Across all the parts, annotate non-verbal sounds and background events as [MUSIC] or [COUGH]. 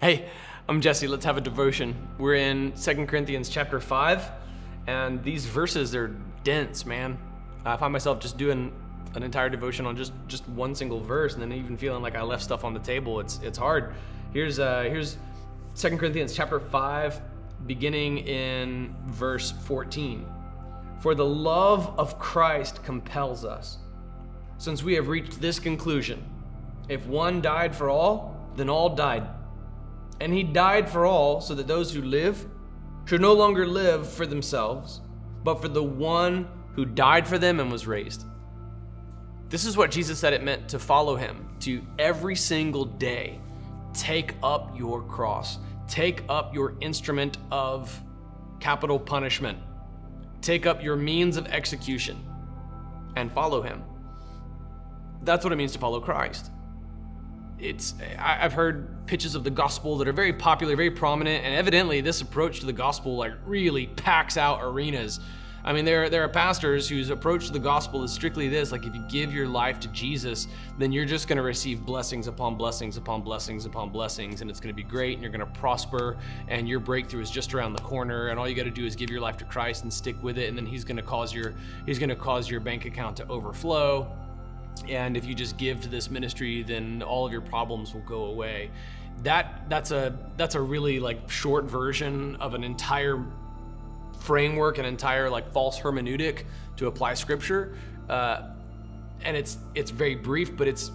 Hey, I'm Jesse. Let's have a devotion. We're in 2 Corinthians chapter 5, and these verses are dense, man. I find myself just doing an entire devotion on just just one single verse and then even feeling like I left stuff on the table. It's it's hard. Here's uh here's 2 Corinthians chapter 5 beginning in verse 14. For the love of Christ compels us, since we have reached this conclusion. If one died for all, then all died. And he died for all, so that those who live should no longer live for themselves, but for the one who died for them and was raised. This is what Jesus said it meant to follow him, to every single day take up your cross, take up your instrument of capital punishment, take up your means of execution, and follow him. That's what it means to follow Christ it's I, have heard pitches of the gospel that are very popular, very prominent, and evidently this approach to the gospel like really packs out arenas. I mean, there, there are pastors whose approach to the gospel is strictly this like, if you give your life to Jesus, then you're just going to receive blessings upon blessings upon blessings upon blessings, and it's going to be great, and you're going to prosper, and your breakthrough is just around the corner, and all you got to do is give your life to Christ and stick with it, and then He's going to cause your He's going to cause your bank account to overflow and if you just give to this ministry then all of your problems will go away. That that's a that's a really like short version of an entire framework an entire like false hermeneutic to apply scripture. Uh, and it's it's very brief but it's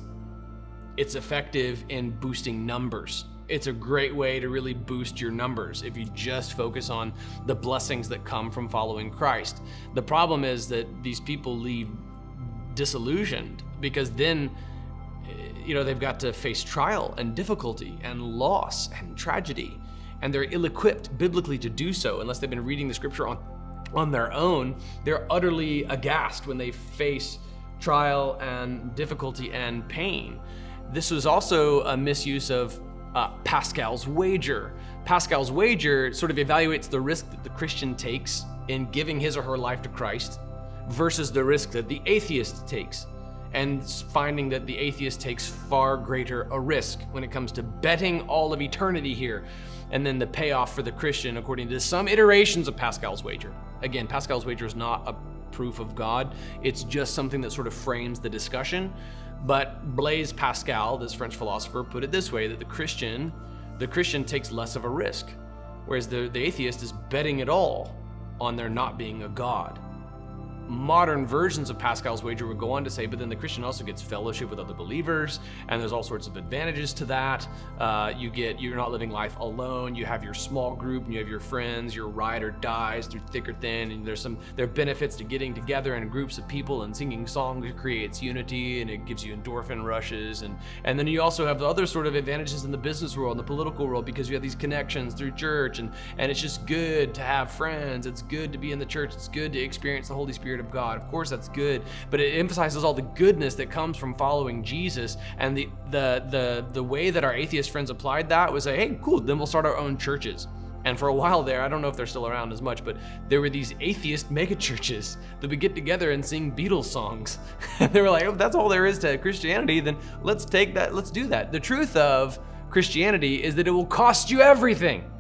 it's effective in boosting numbers. It's a great way to really boost your numbers if you just focus on the blessings that come from following Christ. The problem is that these people leave disillusioned because then you know they've got to face trial and difficulty and loss and tragedy. And they're ill-equipped biblically to do so unless they've been reading the scripture on on their own. They're utterly aghast when they face trial and difficulty and pain. This was also a misuse of uh, pascal's wager. Pascal's wager sort of evaluates the risk that the christian takes in giving his or her life to christ versus the risk that the atheist takes and finding that the atheist takes far greater a risk when it comes to betting all of eternity here and then the payoff for the christian according to some iterations of pascal's wager. Again pascal's wager is not a proof of god. It's just something that sort of frames the discussion. But blaise pascal this french philosopher put it this way that the christian the christian takes less of a risk whereas the, the atheist is betting it all on there not being a god modern versions of Pascal's wager would go on to say, but then the Christian also gets fellowship with other believers, and there's all sorts of advantages to that. Uh, you get you're not living life alone. You have your small group, and you have your friends. Your ride or dies through thick or thin, and there's some there are benefits to getting together in groups of people and singing songs. It creates unity, and it gives you endorphin rushes, and and then you also have the other sort of advantages in the business world, and the political world, because you have these connections through church, and and it's just good to have friends. It's good to be in the church. It's good to experience the Holy Spirit Spirit of God. Of course, that's good, but it emphasizes all the goodness that comes from following Jesus. And the the the the way that our atheist friends applied that was hey, cool, then we'll start our own churches. And for a while there, I don't know if they're still around as much, but there were these atheist megachurches that would get together and sing Beatles songs. And [LAUGHS] they were like, oh, that's all there is to Christianity, then let's take that, let's do that. The truth of Christianity is that it will cost you everything.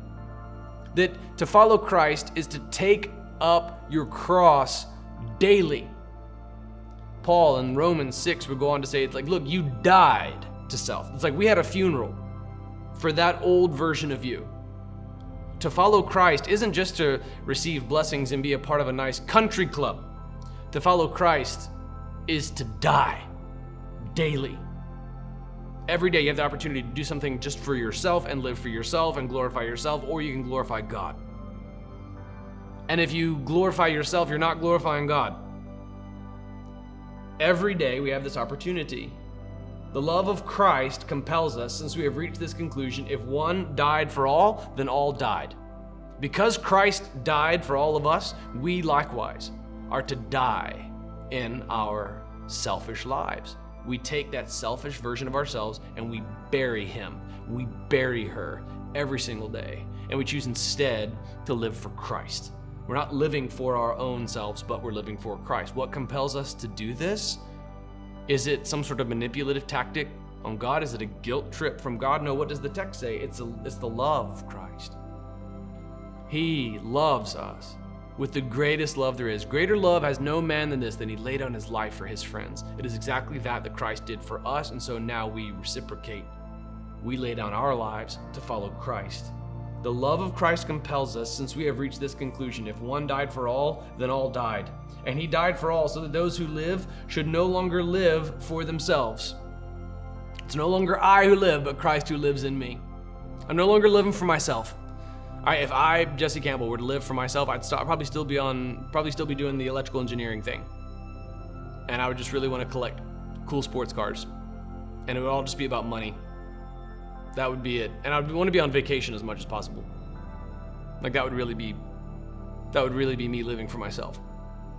That to follow Christ is to take up your cross daily. Paul in Romans 6 would go on to say, it's like, look, you died to self. It's like we had a funeral for that old version of you. To follow Christ isn't just to receive blessings and be a part of a nice country club. To follow Christ is to die daily. Every day you have the opportunity to do something just for yourself and live for yourself and glorify yourself, or you can glorify God. And if you glorify yourself, you're not glorifying God. Every day we have this opportunity. The love of Christ compels us, since we have reached this conclusion if one died for all, then all died. Because Christ died for all of us, we likewise are to die in our selfish lives. We take that selfish version of ourselves and we bury him. We bury her every single day. And we choose instead to live for Christ. We're not living for our own selves, but we're living for Christ. What compels us to do this? Is it some sort of manipulative tactic on God? Is it a guilt trip from God? No, what does the text say? It's, a, it's the love of Christ. He loves us with the greatest love there is. Greater love has no man than this, than he laid down his life for his friends. It is exactly that that Christ did for us, and so now we reciprocate. We lay down our lives to follow Christ. The love of Christ compels us, since we have reached this conclusion if one died for all, then all died. And he died for all, so that those who live should no longer live for themselves. It's no longer I who live, but Christ who lives in me. I'm no longer living for myself. I, if I, Jesse Campbell, were to live for myself, I'd start, probably still be on, probably still be doing the electrical engineering thing. And I would just really want to collect cool sports cars. And it would all just be about money. That would be it. And I would want to be on vacation as much as possible. Like that would really be, that would really be me living for myself.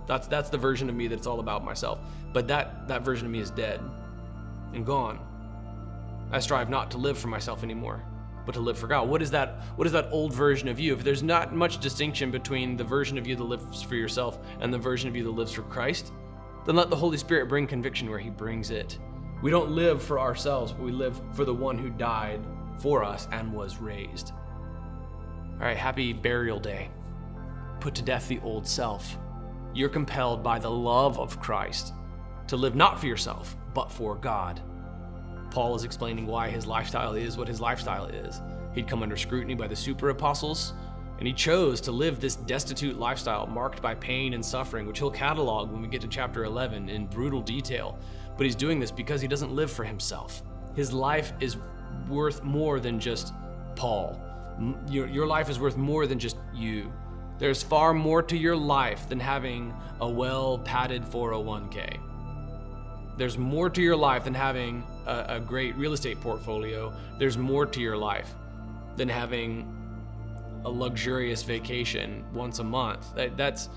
That's that's the version of me that's all about myself. But that that version of me is dead and gone. I strive not to live for myself anymore but to live for God. What is that? What is that old version of you? If there's not much distinction between the version of you that lives for yourself and the version of you that lives for Christ, then let the Holy Spirit bring conviction where He brings it. We don't live for ourselves, but we live for the one who died for us and was raised. All right, happy burial day. Put to death the old self. You're compelled by the love of Christ to live not for yourself, but for God. Paul is explaining why his lifestyle is what his lifestyle is. He'd come under scrutiny by the super apostles, and he chose to live this destitute lifestyle marked by pain and suffering, which he'll catalog when we get to chapter 11 in brutal detail. But he's doing this because he doesn't live for himself. His life is worth more than just Paul. Your, your life is worth more than just you. There's far more to your life than having a well padded 401k. There's more to your life than having a, a great real estate portfolio. There's more to your life than having a luxurious vacation once a month. That, that's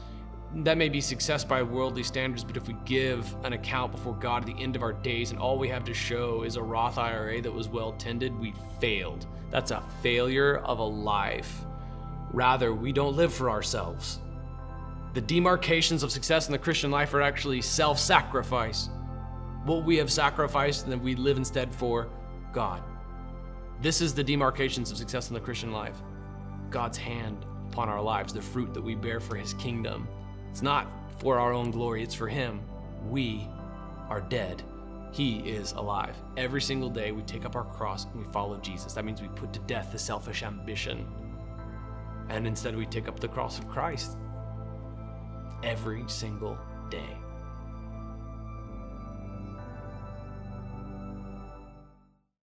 that may be success by worldly standards, but if we give an account before God at the end of our days and all we have to show is a Roth IRA that was well tended, we failed. That's a failure of a life. Rather, we don't live for ourselves. The demarcations of success in the Christian life are actually self sacrifice what we have sacrificed and that we live instead for God. This is the demarcations of success in the Christian life God's hand upon our lives, the fruit that we bear for His kingdom. It's not for our own glory, it's for Him. We are dead. He is alive. Every single day we take up our cross and we follow Jesus. That means we put to death the selfish ambition. And instead we take up the cross of Christ every single day.